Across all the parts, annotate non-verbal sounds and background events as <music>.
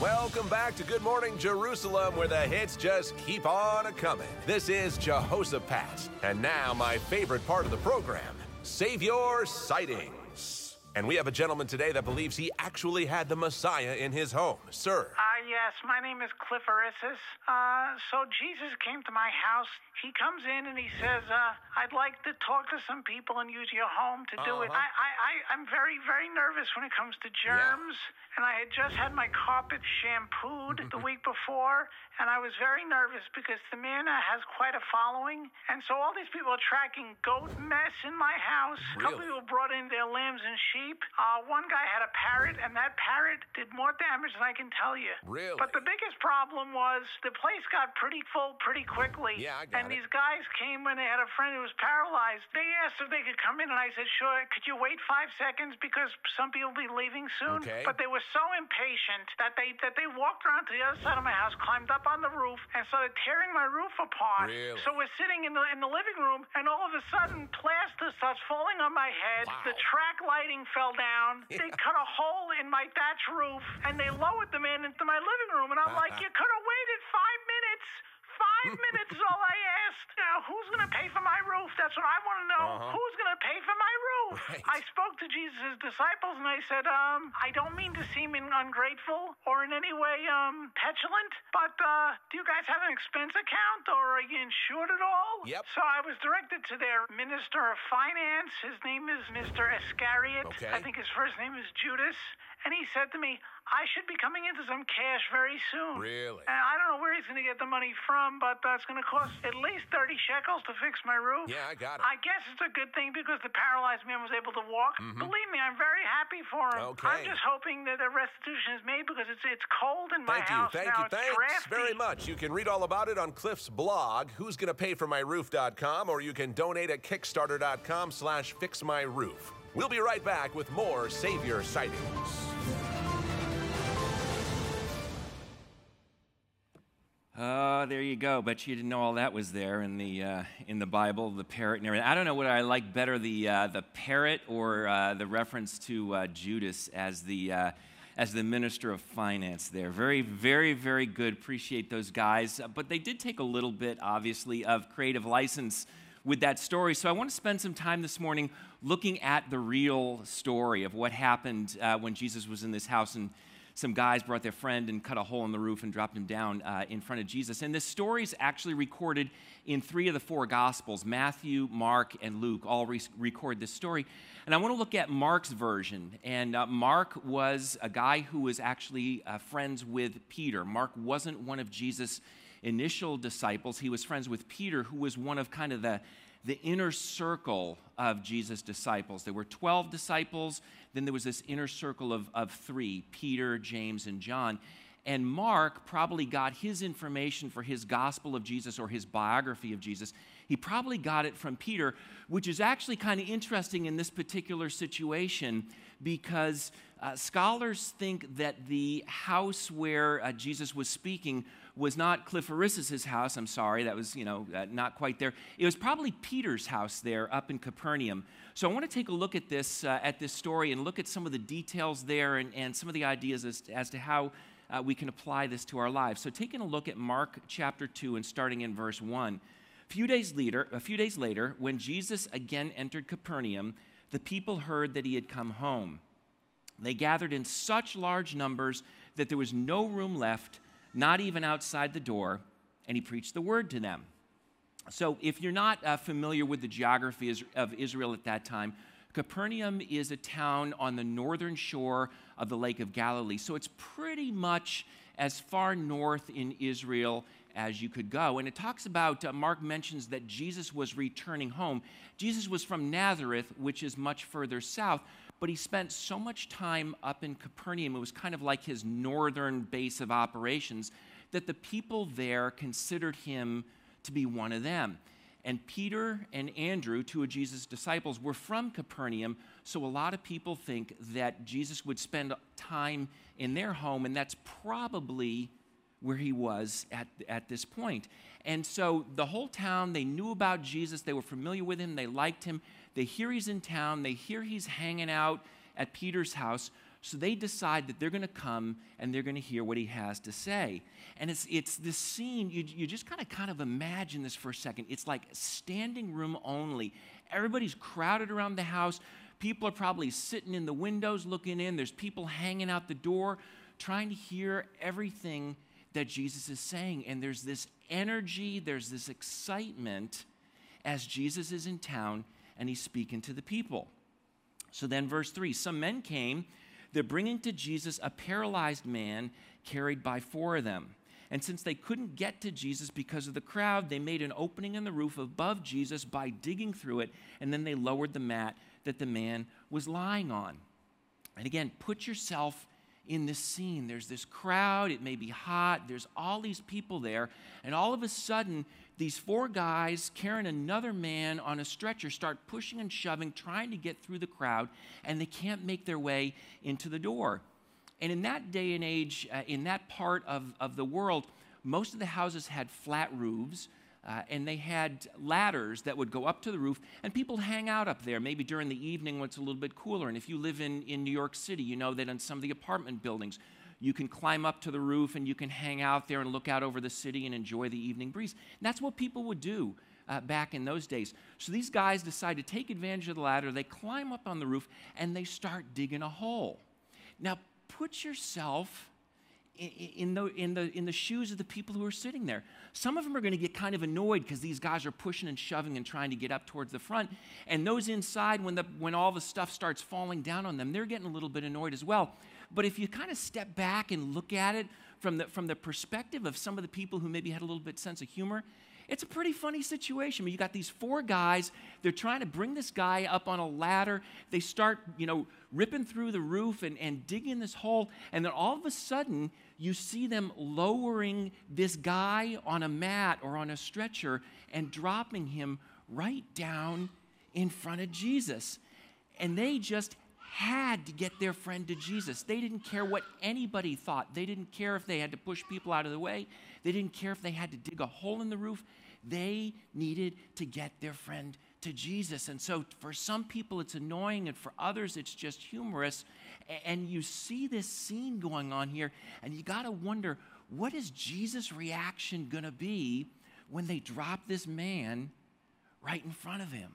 Welcome back to Good Morning Jerusalem, where the hits just keep on a coming. This is Jehoshaphat, and now my favorite part of the program Savior Sightings. And we have a gentleman today that believes he actually had the Messiah in his home. Sir. Uh, yes, my name is Cliff. Uh, so Jesus came to my house. He comes in and he says, uh, I'd like to talk to some people and use your home to do it. Uh-huh. I, I, I, I'm very, very nervous when it comes to germs. And I had just had my carpet shampooed the <laughs> week before, and I was very nervous because the man has quite a following. And so all these people are tracking goat mess in my house. A couple Really? people brought in their lambs and sheep. Uh, one guy had a parrot, and that parrot did more damage than I can tell you. Really? But the biggest problem was the place got pretty full pretty quickly. Yeah, I got And it. these guys came when they had a friend who was paralyzed. They asked if they could come in, and I said, sure. Could you wait five seconds because some people will be leaving soon? Okay. But they were so impatient that they that they walked around to the other side of my house, climbed up on the roof, and started tearing my roof apart. Really? So we're sitting in the in the living room, and all of a sudden, plaster starts falling on my head. Wow. The track lighting fell down. <laughs> They cut a hole in my thatch roof, and they lowered the man into my living room. And I'm like, <laughs> you could have waited five minutes. Five minutes is all I asked. Now, who's going to pay for my roof? That's what I want to know. Uh-huh. Who's going to pay for my roof? Right. I spoke to Jesus' disciples and I said, um, I don't mean to seem ungrateful or in any way um, petulant, but uh, do you guys have an expense account or are you insured at all? Yep. So I was directed to their minister of finance. His name is Mr. Iscariot. Okay. I think his first name is Judas. And he said to me, I should be coming into some cash very soon. Really? And I don't know where he's going to get the money from, but that's going to cost at least 30 shekels to fix my roof. Yeah, I got it. I guess it's a good thing because the paralyzed man was able to walk. Believe me, I'm very happy for him. Mm-hmm. Okay. I'm just hoping that a restitution is made because it's it's cold in my house. Thank you, thank now. you, It's thanks drafty. very much. You can read all about it on Cliff's blog, who's gonna pay for my roof.com, or you can donate at kickstarter.com slash fix my roof. We'll be right back with more Savior sightings. Oh, there you go. Bet you didn't know all that was there in the uh, in the Bible, the parrot and everything. I don't know what I like better, the uh, the parrot or uh, the reference to uh, Judas as the uh, as the minister of finance. There, very, very, very good. Appreciate those guys. But they did take a little bit, obviously, of creative license with that story. So I want to spend some time this morning looking at the real story of what happened uh, when Jesus was in this house and some guys brought their friend and cut a hole in the roof and dropped him down uh, in front of Jesus. And this story is actually recorded in three of the four Gospels Matthew, Mark, and Luke all re- record this story. And I want to look at Mark's version. And uh, Mark was a guy who was actually uh, friends with Peter. Mark wasn't one of Jesus' initial disciples, he was friends with Peter, who was one of kind of the the inner circle of Jesus' disciples. There were 12 disciples, then there was this inner circle of, of three Peter, James, and John. And Mark probably got his information for his gospel of Jesus or his biography of Jesus. He probably got it from Peter, which is actually kind of interesting in this particular situation because uh, scholars think that the house where uh, Jesus was speaking was not Cliff Arissis' house. I'm sorry, that was, you know, uh, not quite there. It was probably Peter's house there up in Capernaum. So I want to take a look at this, uh, at this story and look at some of the details there and, and some of the ideas as, as to how uh, we can apply this to our lives. So taking a look at Mark chapter 2 and starting in verse 1. A few days later, a few days later, when Jesus again entered Capernaum, the people heard that he had come home. They gathered in such large numbers that there was no room left, not even outside the door, and he preached the word to them. So, if you're not uh, familiar with the geography of Israel at that time, Capernaum is a town on the northern shore of the Lake of Galilee. So, it's pretty much as far north in Israel as you could go. And it talks about, uh, Mark mentions that Jesus was returning home. Jesus was from Nazareth, which is much further south, but he spent so much time up in Capernaum, it was kind of like his northern base of operations, that the people there considered him to be one of them. And Peter and Andrew, two of Jesus' disciples, were from Capernaum, so a lot of people think that Jesus would spend time in their home, and that's probably where he was at, at this point. And so the whole town, they knew about Jesus, they were familiar with him, they liked him. They hear he's in town, they hear he's hanging out at Peter's house. So they decide that they're going to come and they're going to hear what he has to say. And it's, it's this scene, you, you just kind of kind of imagine this for a second. It's like standing room only. Everybody's crowded around the house. People are probably sitting in the windows looking in. There's people hanging out the door trying to hear everything that Jesus is saying. And there's this energy, there's this excitement as Jesus is in town and he's speaking to the people. So then, verse 3 some men came they're bringing to Jesus a paralyzed man carried by four of them. And since they couldn't get to Jesus because of the crowd, they made an opening in the roof above Jesus by digging through it, and then they lowered the mat that the man was lying on. And again, put yourself in this scene. There's this crowd, it may be hot, there's all these people there, and all of a sudden, these four guys carrying another man on a stretcher start pushing and shoving, trying to get through the crowd, and they can't make their way into the door. And in that day and age, uh, in that part of, of the world, most of the houses had flat roofs. Uh, and they had ladders that would go up to the roof, and people hang out up there, maybe during the evening when it's a little bit cooler. And if you live in, in New York City, you know that in some of the apartment buildings, you can climb up to the roof and you can hang out there and look out over the city and enjoy the evening breeze. And that's what people would do uh, back in those days. So these guys decide to take advantage of the ladder. They climb up on the roof and they start digging a hole. Now, put yourself in the, in, the, in the shoes of the people who are sitting there. Some of them are going to get kind of annoyed because these guys are pushing and shoving and trying to get up towards the front. And those inside, when, the, when all the stuff starts falling down on them, they're getting a little bit annoyed as well. But if you kind of step back and look at it from the, from the perspective of some of the people who maybe had a little bit sense of humor, it's a pretty funny situation. I mean, you got these four guys, they're trying to bring this guy up on a ladder. They start, you know, ripping through the roof and, and digging this hole. And then all of a sudden, you see them lowering this guy on a mat or on a stretcher and dropping him right down in front of Jesus. And they just had to get their friend to Jesus. They didn't care what anybody thought. They didn't care if they had to push people out of the way. They didn't care if they had to dig a hole in the roof. They needed to get their friend to Jesus. And so for some people it's annoying, and for others it's just humorous. And you see this scene going on here, and you got to wonder what is Jesus' reaction going to be when they drop this man right in front of him?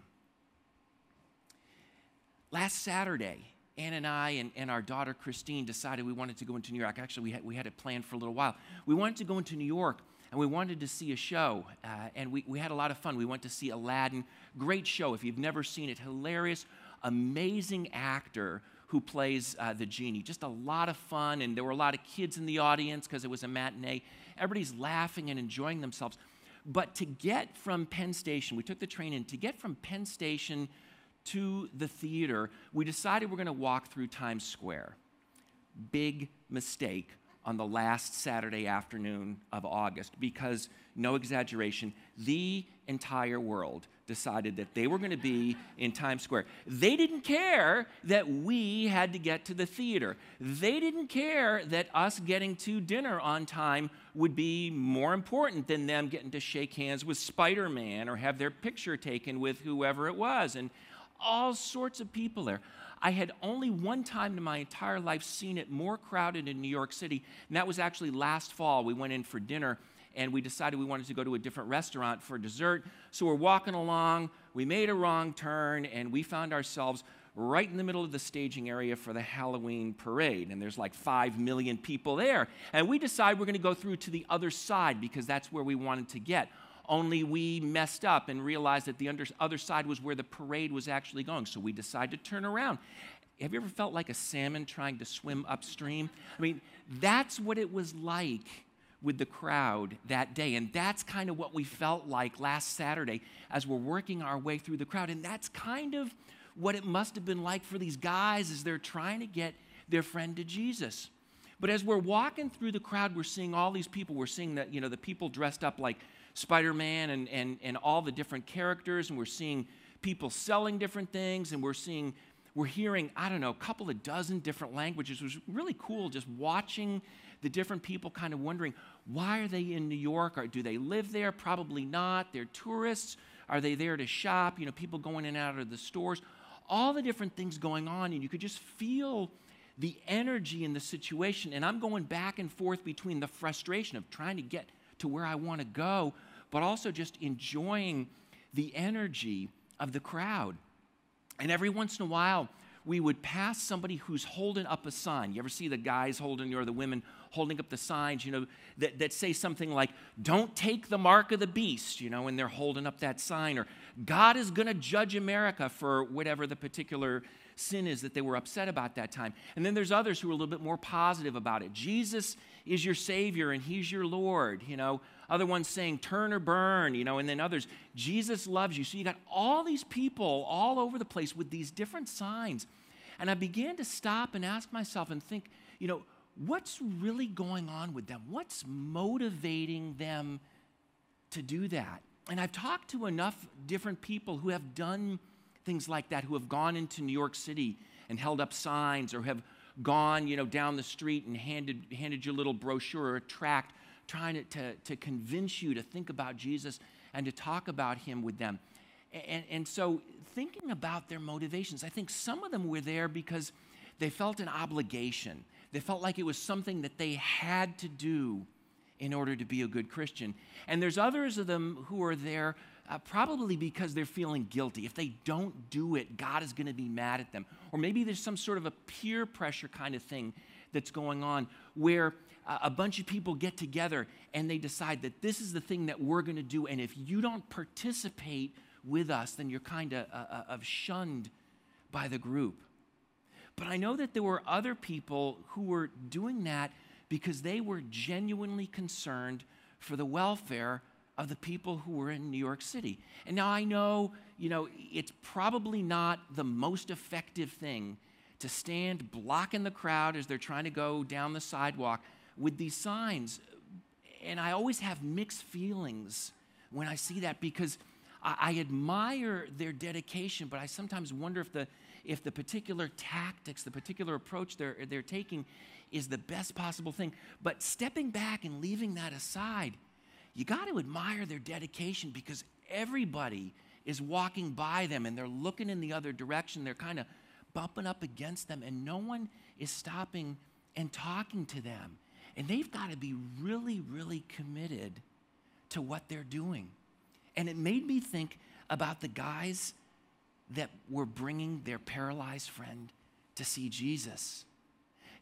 Last Saturday, Ann and I and, and, our daughter Christine decided we wanted to go into New York. Actually, we had, we had it planned for a little while. We wanted to go into New York and we wanted to see a show. Uh, and we, we had a lot of fun. We went to see Aladdin. Great show. If you've never seen it, hilarious, amazing actor who plays uh, the genie. Just a lot of fun. And there were a lot of kids in the audience because it was a matinee. Everybody's laughing and enjoying themselves. But to get from Penn Station, we took the train in, to get from Penn Station to the theater, we decided we're going to walk through Times Square. Big mistake on the last Saturday afternoon of August because, no exaggeration, the entire world decided that they were going to be in Times Square. They didn't care that we had to get to the theater. They didn't care that us getting to dinner on time would be more important than them getting to shake hands with Spider Man or have their picture taken with whoever it was. And all sorts of people there. I had only one time in my entire life seen it more crowded in New York City, and that was actually last fall. We went in for dinner and we decided we wanted to go to a different restaurant for dessert. So we're walking along, we made a wrong turn, and we found ourselves right in the middle of the staging area for the Halloween parade. And there's like five million people there. And we decide we're going to go through to the other side because that's where we wanted to get only we messed up and realized that the other side was where the parade was actually going. So we decided to turn around. Have you ever felt like a salmon trying to swim upstream? I mean, that's what it was like with the crowd that day. And that's kind of what we felt like last Saturday as we're working our way through the crowd. And that's kind of what it must have been like for these guys as they're trying to get their friend to Jesus. But as we're walking through the crowd, we're seeing all these people. We're seeing that, you know, the people dressed up like Spider Man and, and, and all the different characters, and we're seeing people selling different things, and we're seeing, we're hearing, I don't know, a couple of dozen different languages. It was really cool just watching the different people kind of wondering why are they in New York? Or do they live there? Probably not. They're tourists. Are they there to shop? You know, people going in and out of the stores. All the different things going on, and you could just feel the energy in the situation. And I'm going back and forth between the frustration of trying to get to where I want to go, but also just enjoying the energy of the crowd. And every once in a while, we would pass somebody who's holding up a sign. You ever see the guys holding or the women holding up the signs, you know, that, that say something like, don't take the mark of the beast, you know, and they're holding up that sign, or God is going to judge America for whatever the particular sin is that they were upset about that time. And then there's others who are a little bit more positive about it. Jesus is your Savior and He's your Lord, you know. Other ones saying, turn or burn, you know, and then others, Jesus loves you. So you got all these people all over the place with these different signs. And I began to stop and ask myself and think, you know, what's really going on with them? What's motivating them to do that? And I've talked to enough different people who have done things like that, who have gone into New York City and held up signs or have gone, you know, down the street and handed, handed you a little brochure or a tract trying to, to, to convince you to think about Jesus and to talk about him with them. And, and so, thinking about their motivations, I think some of them were there because they felt an obligation. They felt like it was something that they had to do in order to be a good Christian. And there's others of them who are there uh, probably because they're feeling guilty. If they don't do it, God is going to be mad at them. Or maybe there's some sort of a peer pressure kind of thing that's going on where uh, a bunch of people get together and they decide that this is the thing that we're going to do. And if you don't participate with us, then you're kind of uh, uh shunned by the group. But I know that there were other people who were doing that because they were genuinely concerned for the welfare of the people who were in New York City. And now I know, you know, it's probably not the most effective thing to stand blocking the crowd as they're trying to go down the sidewalk with these signs. And I always have mixed feelings when I see that because I, I admire their dedication, but I sometimes wonder if the if the particular tactics, the particular approach they're, they're taking is the best possible thing. But stepping back and leaving that aside, you got to admire their dedication because everybody is walking by them and they're looking in the other direction. They're kind of bumping up against them, and no one is stopping and talking to them. And they've got to be really, really committed to what they're doing. And it made me think about the guys that were bringing their paralyzed friend to see Jesus.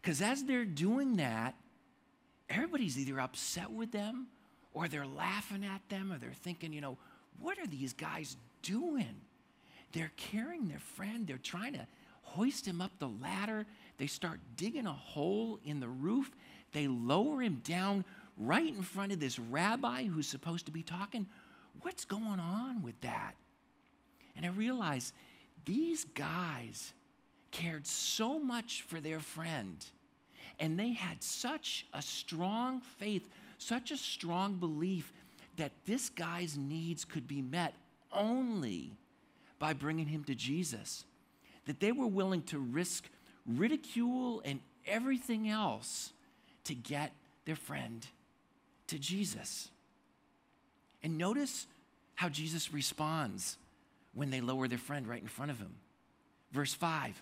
Because as they're doing that, everybody's either upset with them or they're laughing at them or they're thinking, you know, what are these guys doing? They're carrying their friend, they're trying to hoist him up the ladder. They start digging a hole in the roof. They lower him down right in front of this rabbi who's supposed to be talking. What's going on with that? And I realized these guys cared so much for their friend, and they had such a strong faith, such a strong belief that this guy's needs could be met only by bringing him to Jesus, that they were willing to risk ridicule and everything else to get their friend to Jesus. And notice how Jesus responds when they lower their friend right in front of him. Verse 5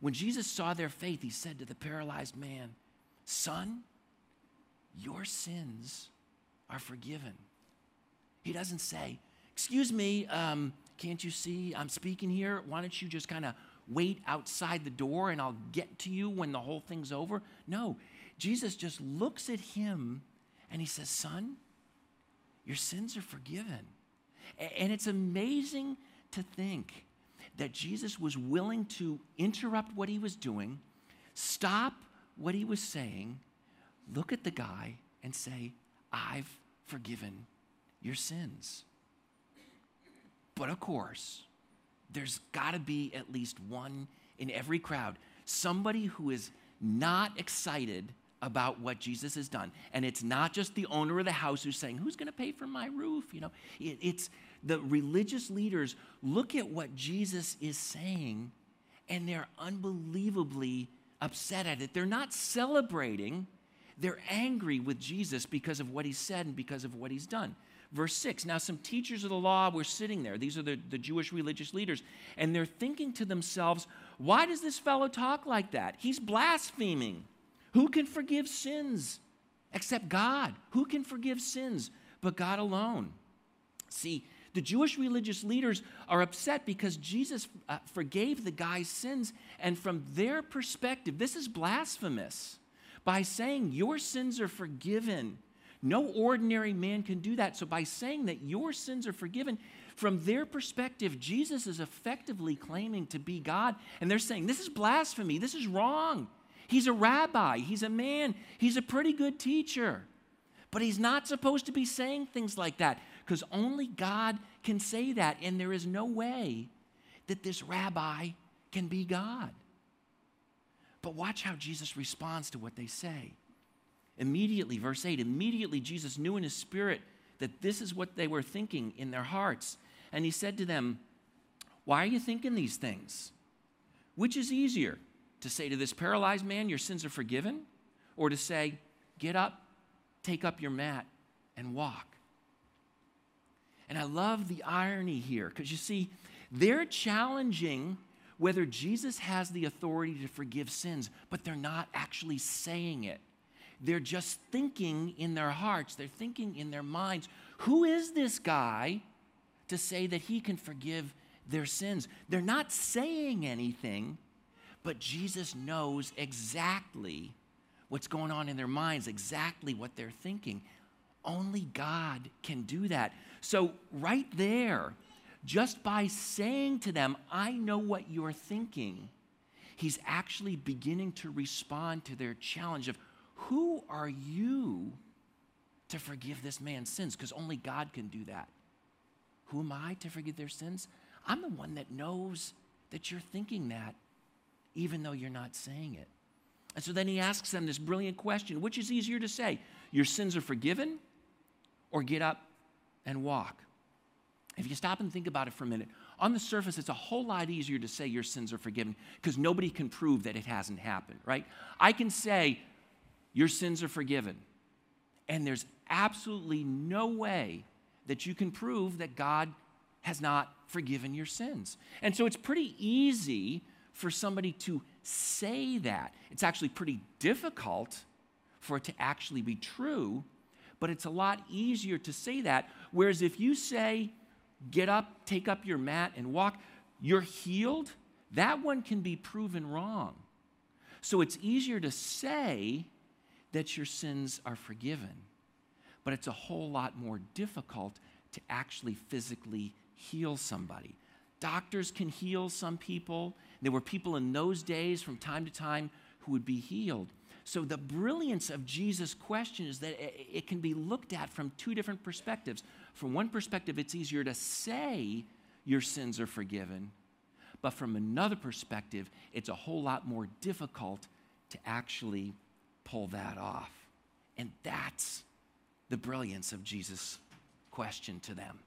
When Jesus saw their faith, he said to the paralyzed man, Son, your sins are forgiven. He doesn't say, Excuse me, um, can't you see I'm speaking here? Why don't you just kind of wait outside the door and I'll get to you when the whole thing's over? No, Jesus just looks at him and he says, Son, your sins are forgiven. And it's amazing to think that Jesus was willing to interrupt what he was doing, stop what he was saying, look at the guy, and say, I've forgiven your sins. But of course, there's got to be at least one in every crowd, somebody who is not excited about what Jesus has done. And it's not just the owner of the house who's saying, Who's going to pay for my roof? You know, it, it's the religious leaders look at what Jesus is saying and they're unbelievably upset at it. They're not celebrating, they're angry with Jesus because of what he said and because of what he's done. Verse 6 Now, some teachers of the law were sitting there. These are the, the Jewish religious leaders. And they're thinking to themselves, why does this fellow talk like that? He's blaspheming. Who can forgive sins except God? Who can forgive sins but God alone? See, the Jewish religious leaders are upset because Jesus uh, forgave the guy's sins. And from their perspective, this is blasphemous. By saying your sins are forgiven, no ordinary man can do that. So, by saying that your sins are forgiven, from their perspective, Jesus is effectively claiming to be God. And they're saying, This is blasphemy. This is wrong. He's a rabbi. He's a man. He's a pretty good teacher. But he's not supposed to be saying things like that because only God can say that. And there is no way that this rabbi can be God. But watch how Jesus responds to what they say. Immediately, verse 8, immediately Jesus knew in his spirit that this is what they were thinking in their hearts. And he said to them, Why are you thinking these things? Which is easier, to say to this paralyzed man, Your sins are forgiven, or to say, Get up, take up your mat, and walk? And I love the irony here because you see, they're challenging whether Jesus has the authority to forgive sins, but they're not actually saying it. They're just thinking in their hearts, they're thinking in their minds, who is this guy to say that he can forgive their sins? They're not saying anything, but Jesus knows exactly what's going on in their minds, exactly what they're thinking. Only God can do that. So, right there, just by saying to them, I know what you're thinking, he's actually beginning to respond to their challenge of, Who are you to forgive this man's sins? Because only God can do that. Who am I to forgive their sins? I'm the one that knows that you're thinking that, even though you're not saying it. And so then he asks them this brilliant question which is easier to say, Your sins are forgiven, or get up and walk? If you stop and think about it for a minute, on the surface, it's a whole lot easier to say your sins are forgiven because nobody can prove that it hasn't happened, right? I can say, Your sins are forgiven. And there's absolutely no way that you can prove that God has not forgiven your sins. And so it's pretty easy for somebody to say that. It's actually pretty difficult for it to actually be true, but it's a lot easier to say that. Whereas if you say, get up, take up your mat, and walk, you're healed, that one can be proven wrong. So it's easier to say that your sins are forgiven, but it's a whole lot more difficult to actually physically heal somebody. Doctors can heal some people. There were people in those days from time to time who would be healed. So, the brilliance of Jesus' question is that it can be looked at from two different perspectives. From one perspective, it's easier to say your sins are forgiven, but from another perspective, it's a whole lot more difficult to actually pull that off. And that's the brilliance of Jesus' question to them.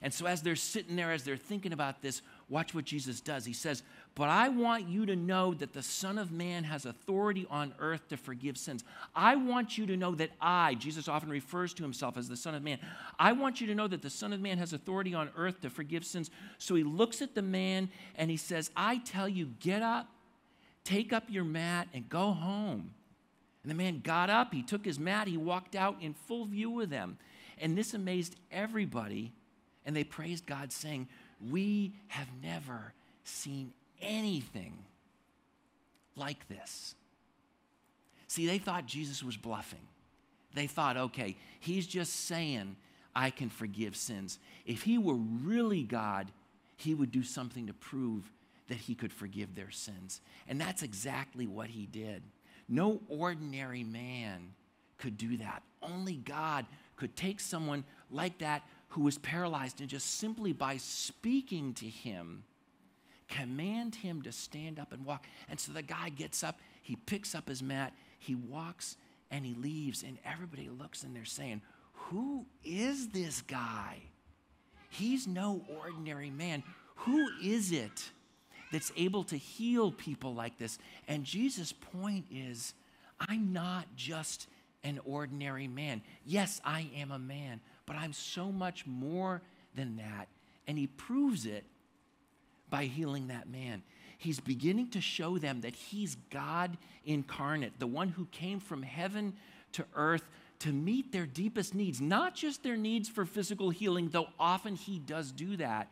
And so, as they're sitting there, as they're thinking about this, watch what Jesus does. He says, But I want you to know that the Son of Man has authority on earth to forgive sins. I want you to know that I, Jesus often refers to himself as the Son of Man, I want you to know that the Son of Man has authority on earth to forgive sins. So he looks at the man and he says, I tell you, get up, take up your mat, and go home. And the man got up, he took his mat, he walked out in full view of them. And this amazed everybody. And they praised God, saying, We have never seen anything like this. See, they thought Jesus was bluffing. They thought, okay, he's just saying, I can forgive sins. If he were really God, he would do something to prove that he could forgive their sins. And that's exactly what he did. No ordinary man could do that. Only God could take someone like that who was paralyzed and just simply by speaking to him, command him to stand up and walk. And so the guy gets up, he picks up his mat, he walks, and he leaves. And everybody looks and they're saying, Who is this guy? He's no ordinary man. Who is it that's able to heal people like this? And Jesus' point is, I'm not just an ordinary man. Yes, I am a man, but I'm so much more than that. And he proves it by healing that man. He's beginning to show them that he's God incarnate, the one who came from heaven to earth to meet their deepest needs, not just their needs for physical healing, though often he does do that,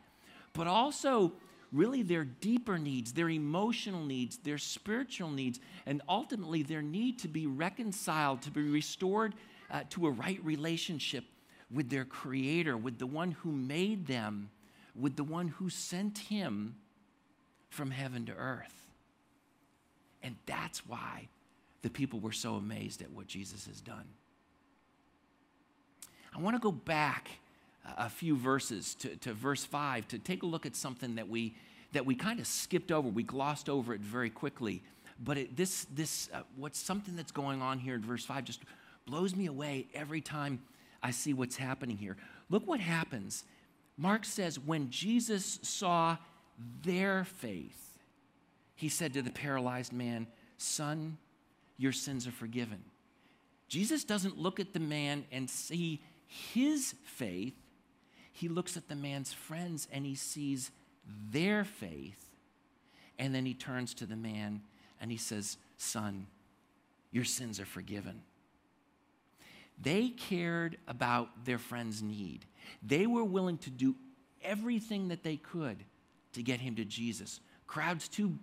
but also really their deeper needs, their emotional needs, their spiritual needs, and ultimately their need to be reconciled, to be restored uh, to a right relationship with their Creator, with the one who made them, with the one who sent him from heaven to earth. And that's why the people were so amazed at what Jesus has done. I want to go back a few verses to, to verse 5 to take a look at something that we, that we kind of skipped over. We glossed over it very quickly. But it, this, this uh, what's something that's going on here in verse 5 just blows me away every time I see what's happening here. Look what happens. Mark says, when Jesus saw their faith, he said to the paralyzed man, Son, your sins are forgiven. Jesus doesn't look at the man and see his faith, he looks at the man's friends and he sees their faith. And then he turns to the man and he says, Son, your sins are forgiven. They cared about their friend's need. They were willing to do everything that they could to get him to Jesus. Crowds too,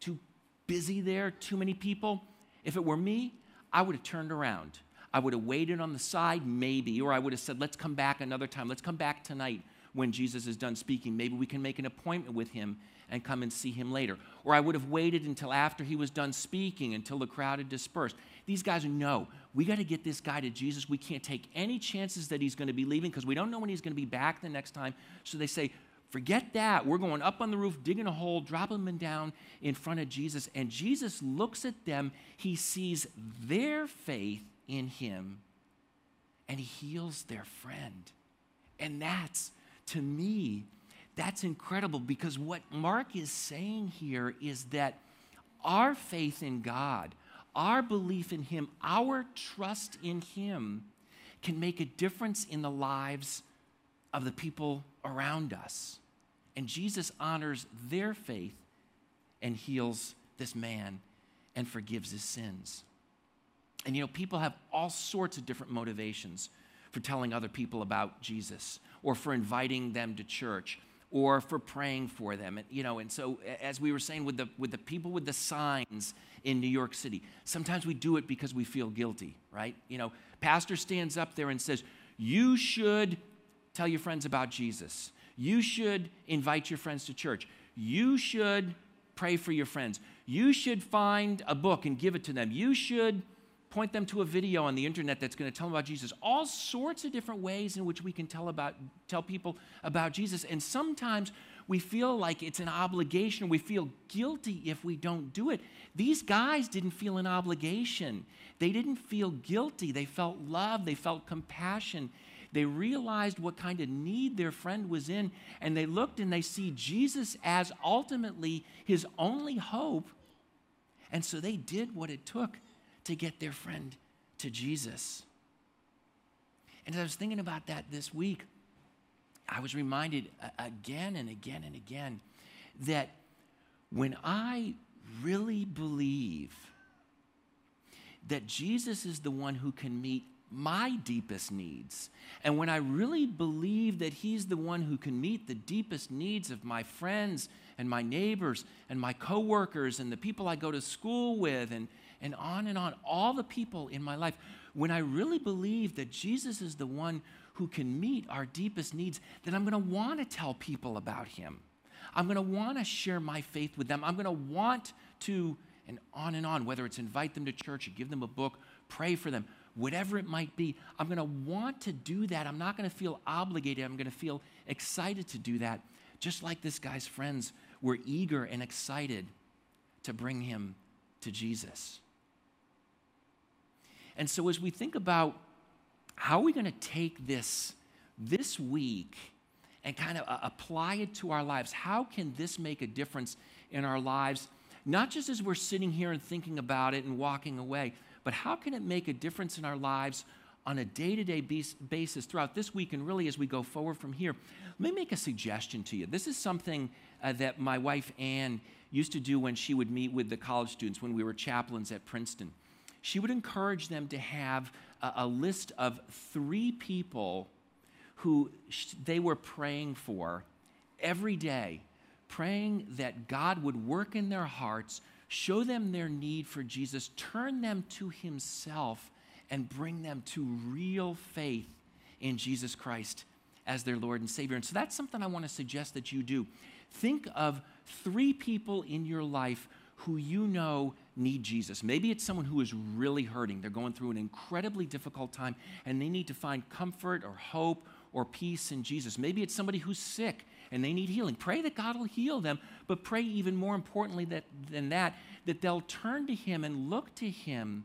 too busy there, too many people. If it were me, I would have turned around. I would have waited on the side, maybe, or I would have said, let's come back another time. Let's come back tonight when Jesus is done speaking. Maybe we can make an appointment with him and come and see him later. Or I would have waited until after he was done speaking, until the crowd had dispersed. These guys know we got to get this guy to Jesus. We can't take any chances that he's going to be leaving because we don't know when he's going to be back the next time. So they say, Forget that. We're going up on the roof, digging a hole, dropping them down in front of Jesus. And Jesus looks at them. He sees their faith in him and he heals their friend. And that's, to me, that's incredible because what Mark is saying here is that our faith in God, our belief in Him, our trust in Him can make a difference in the lives of the people around us. And Jesus honors their faith and heals this man and forgives his sins. And you know, people have all sorts of different motivations for telling other people about Jesus or for inviting them to church or for praying for them. And, you know, and so as we were saying with the with the people with the signs in New York City, sometimes we do it because we feel guilty, right? You know, pastor stands up there and says, "You should tell your friends about Jesus. You should invite your friends to church. You should pray for your friends. You should find a book and give it to them. You should point them to a video on the internet that's going to tell them about Jesus. All sorts of different ways in which we can tell about tell people about Jesus. And sometimes we feel like it's an obligation. We feel guilty if we don't do it. These guys didn't feel an obligation. They didn't feel guilty. They felt love. They felt compassion. They realized what kind of need their friend was in, and they looked and they see Jesus as ultimately his only hope. And so they did what it took to get their friend to Jesus. And as I was thinking about that this week, I was reminded again and again and again that when I really believe that Jesus is the one who can meet my deepest needs. And when I really believe that He's the one who can meet the deepest needs of my friends and my neighbors and my coworkers and the people I go to school with and, and on and on, all the people in my life, when I really believe that Jesus is the one who can meet our deepest needs, then I'm going to want to tell people about Him. I'm going to want to share my faith with them. I'm going to want to, and on and on, whether it's invite them to church give them a book, pray for them whatever it might be, I'm going to want to do that. I'm not going to feel obligated. I'm going to feel excited to do that. Just like this guy's friends were eager and excited to bring him to Jesus. And so, as we think about how are we going to take this this week and kind of uh, apply it to our lives, how can this make a difference in our lives? Not just as we're sitting here and thinking about it and walking away, but how can it make a difference in our lives on a day to day basis throughout this week and really as we go forward from here, let me make a suggestion to you. This is something uh, that my wife Ann used to do when she would meet with the college students when we were chaplains at Princeton. She would encourage them to have a, a list of three people who sh- they were praying for every day, praying that God would work in their hearts, show them their need for Jesus, turn them to Himself and bring them to real faith in Jesus Christ as their Lord and Savior. And so that's something I want to suggest that you do. Think of three people in your life who you know need Jesus. Maybe it's someone who is really hurting. They're going through an incredibly difficult time and they need to find comfort or hope or peace in Jesus. Maybe it's somebody who's sick and they need healing. Pray that God will heal them, but pray even more importantly that, than that, that they'll turn to Him and look to Him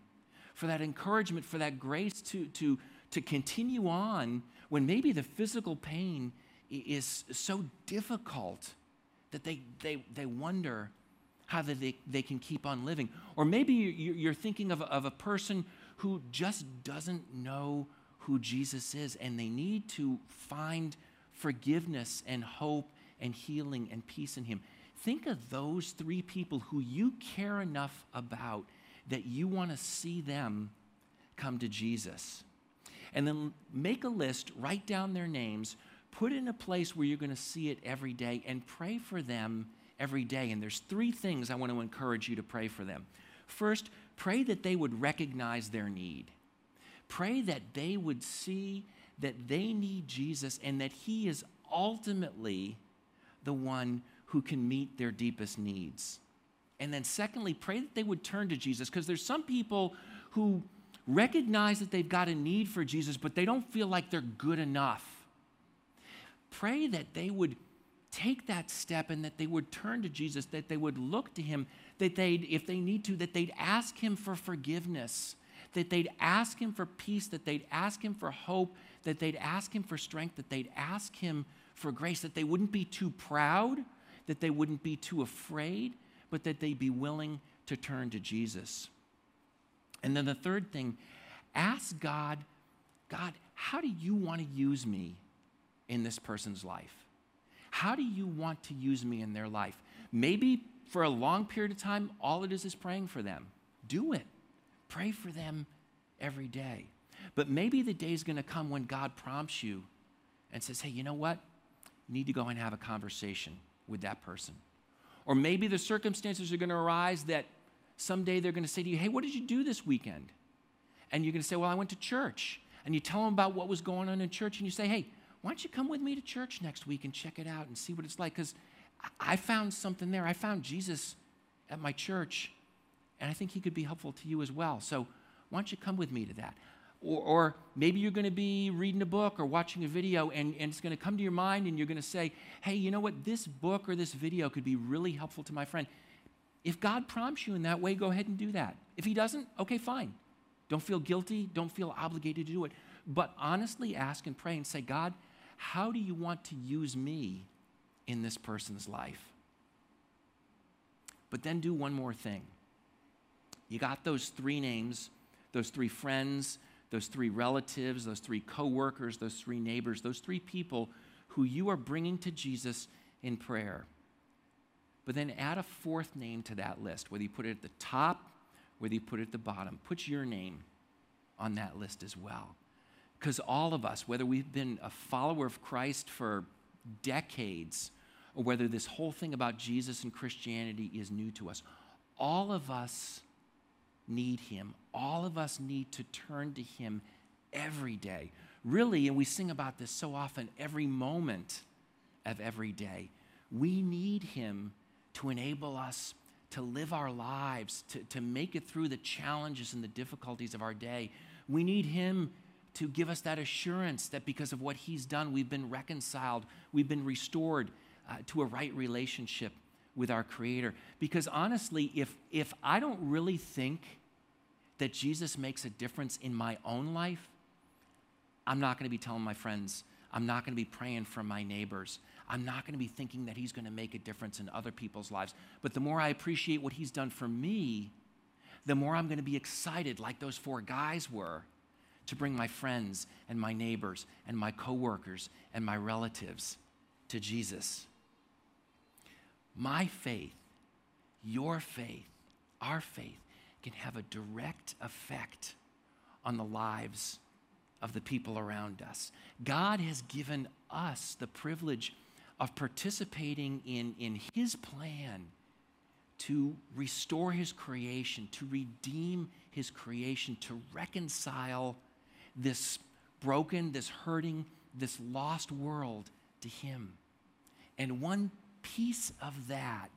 for that encouragement, for that grace to, to, to continue on when maybe the physical pain is so difficult that they, they, they wonder how they, they can keep on living. Or maybe you're thinking of, of a person who just doesn't know who Jesus is and they need to find forgiveness and hope and healing and peace in Him. Think of those three people who you care enough about that you want to see them come to Jesus. And then make a list, write down their names, put it in a place where you're going to see it every day, and pray for them every day. And there's three things I want to encourage you to pray for them. First, pray that they would recognize their need. Pray that they would see that they need Jesus and that He is ultimately the one who can meet their deepest needs. And then, secondly, pray that they would turn to Jesus because there's some people who recognize that they've got a need for Jesus, but they don't feel like they're good enough. Pray that they would take that step and that they would turn to Jesus, that they would look to Him, that they'd, if they need to, that they'd ask Him for forgiveness, that they'd ask Him for peace, that they'd ask Him for hope, that they'd ask Him for strength, that they'd ask Him for grace, that they wouldn't be too proud, that they wouldn't be too afraid but that they'd be willing to turn to Jesus. And then the third thing, ask God, God, how do you want to use me in this person's life? How do you want to use me in their life? Maybe for a long period of time, all it is is praying for them. Do it. Pray for them every day. But maybe the day is going to come when God prompts you and says, hey, you know what? You need to go and have a conversation with that person. Or maybe the circumstances are going to arise that someday they're going to say to you, Hey, what did you do this weekend? And you're going to say, Well, I went to church. And you tell them about what was going on in church, and you say, Hey, why don't you come with me to church next week and check it out and see what it's like? Because I found something there. I found Jesus at my church, and I think he could be helpful to you as well. So why don't you come with me to that? Or, or, maybe you're going to be reading a book or watching a video and, and it's going to come to your mind and you're going to say, hey, you know what? This book or this video could be really helpful to my friend. If God prompts you in that way, go ahead and do that. If He doesn't, okay, fine. Don't feel guilty. Don't feel obligated to do it. But honestly ask and pray and say, God, how do you want to use me in this person's life? But then do one more thing. You got those three names, those three friends, those three relatives, those three coworkers, those three neighbors, those three people who you are bringing to Jesus in prayer. But then add a fourth name to that list, whether you put it at the top, whether you put it at the bottom. Put your name on that list as well. Because all of us, whether we've been a follower of Christ for decades, or whether this whole thing about Jesus and Christianity is new to us, all of us need Him. All of us need to turn to Him every day. Really, and we sing about this so often, every moment of every day. We need Him to enable us to live our lives, to, to make it through the challenges and the difficulties of our day. We need Him to give us that assurance that because of what He's done, we've been reconciled, we've been restored uh, to a right relationship with our Creator. Because honestly, if, if I don't really think that Jesus makes a difference in my own life, I'm not going to be telling my friends. I'm not going to be praying for my neighbors. I'm not going to be thinking that He's going to make a difference in other people's lives. But the more I appreciate what He's done for me, the more I'm going to be excited, like those four guys were, to bring my friends and my neighbors and my coworkers and my relatives to Jesus. My faith, your faith, our faith can have a direct effect on the lives of the people around us. God has given us the privilege of participating in, in His plan to restore His creation, to redeem His creation, to reconcile this broken, this hurting, this lost world to Him. And one piece of that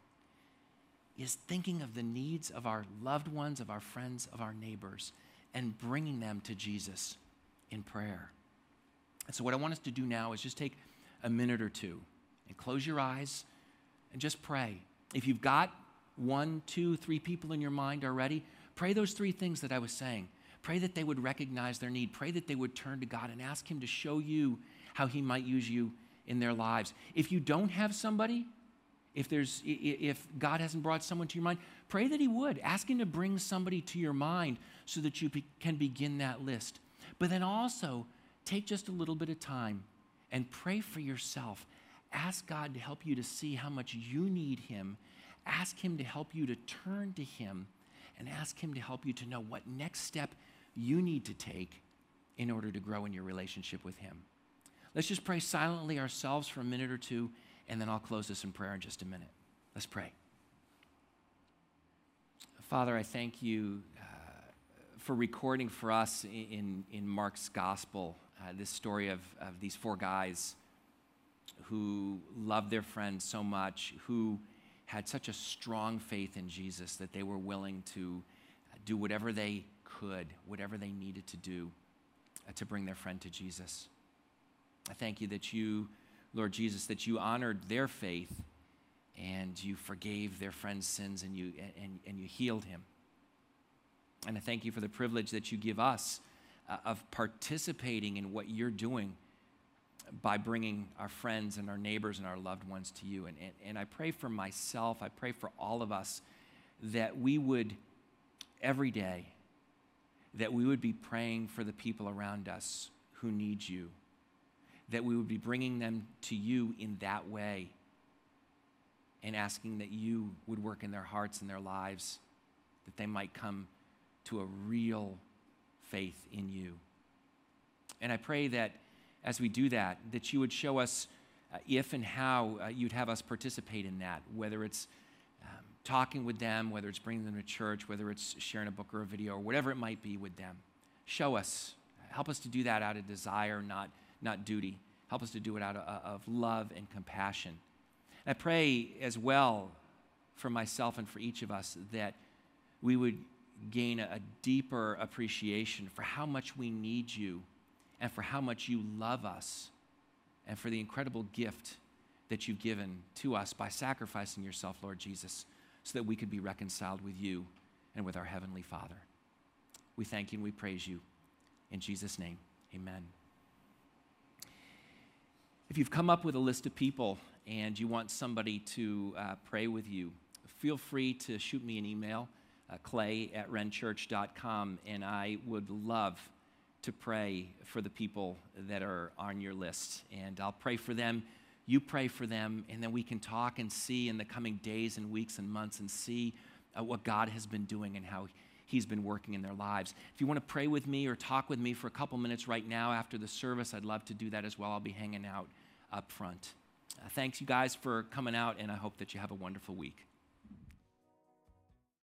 is thinking of the needs of our loved ones, of our friends, of our neighbors, and bringing them to Jesus in prayer. And so, what I want us to do now is just take a minute or two and close your eyes and just pray. If you've got one, two, three people in your mind already, pray those three things that I was saying. Pray that they would recognize their need. Pray that they would turn to God and ask Him to show you how He might use you in their lives. If you don't have somebody, if there's if God hasn't brought someone to your mind, pray that He would. Ask Him to bring somebody to your mind so that you can begin that list. But then also take just a little bit of time and pray for yourself. Ask God to help you to see how much you need Him. Ask Him to help you to turn to Him and ask Him to help you to know what next step you need to take in order to grow in your relationship with Him. Let's just pray silently ourselves for a minute or two, and then I'll close this in prayer in just a minute. Let's pray. Father, I thank you uh, for recording for us in, in Mark's gospel uh, this story of, of these four guys who loved their friends so much, who had such a strong faith in Jesus that they were willing to do whatever they could, whatever they needed to do uh, to bring their friend to Jesus. I thank you that you, Lord Jesus, that you honored their faith and you forgave their friend's sins and you, and, and you healed him. And I thank you for the privilege that you give us uh, of participating in what you're doing by bringing our friends and our neighbors and our loved ones to you. And, and, and I pray for myself, I pray for all of us that we would every day, that we would be praying for the people around us who need you that we would be bringing them to you in that way and asking that you would work in their hearts and their lives, that they might come to a real faith in you. And I pray that as we do that, that you would show us uh, if and how uh, you'd have us participate in that, whether it's talking with them, whether it's bringing them to church, whether it's sharing a book or a video, or whatever it might be with them. Show us. Help us to do that out of desire, not not duty. Help us to do it out of, uh, of love and compassion. I pray as well for myself and for each of us that we would gain a, deeper appreciation for how much we need you and for how much you love us and for the incredible gift that you've given to us by sacrificing yourself, Lord Jesus, so that we could be reconciled with you and with our Heavenly Father. We thank you and we praise you. In Jesus' name, amen. If you've come up with a list of people and you want somebody to uh, pray with you, feel free to shoot me an email, uh, clay at renchurch.com, and I would love to pray for the people that are on your list. And I'll pray for them, you pray for them, and then we can talk and see in the coming days and weeks and months and see uh, what God has been doing and how He's been working in their lives. If you want to pray with me or talk with me for a couple minutes right now after the service, I'd love to do that as well. I'll be hanging out up front. Uh, thanks, you guys, for coming out, and I hope that you have a wonderful week.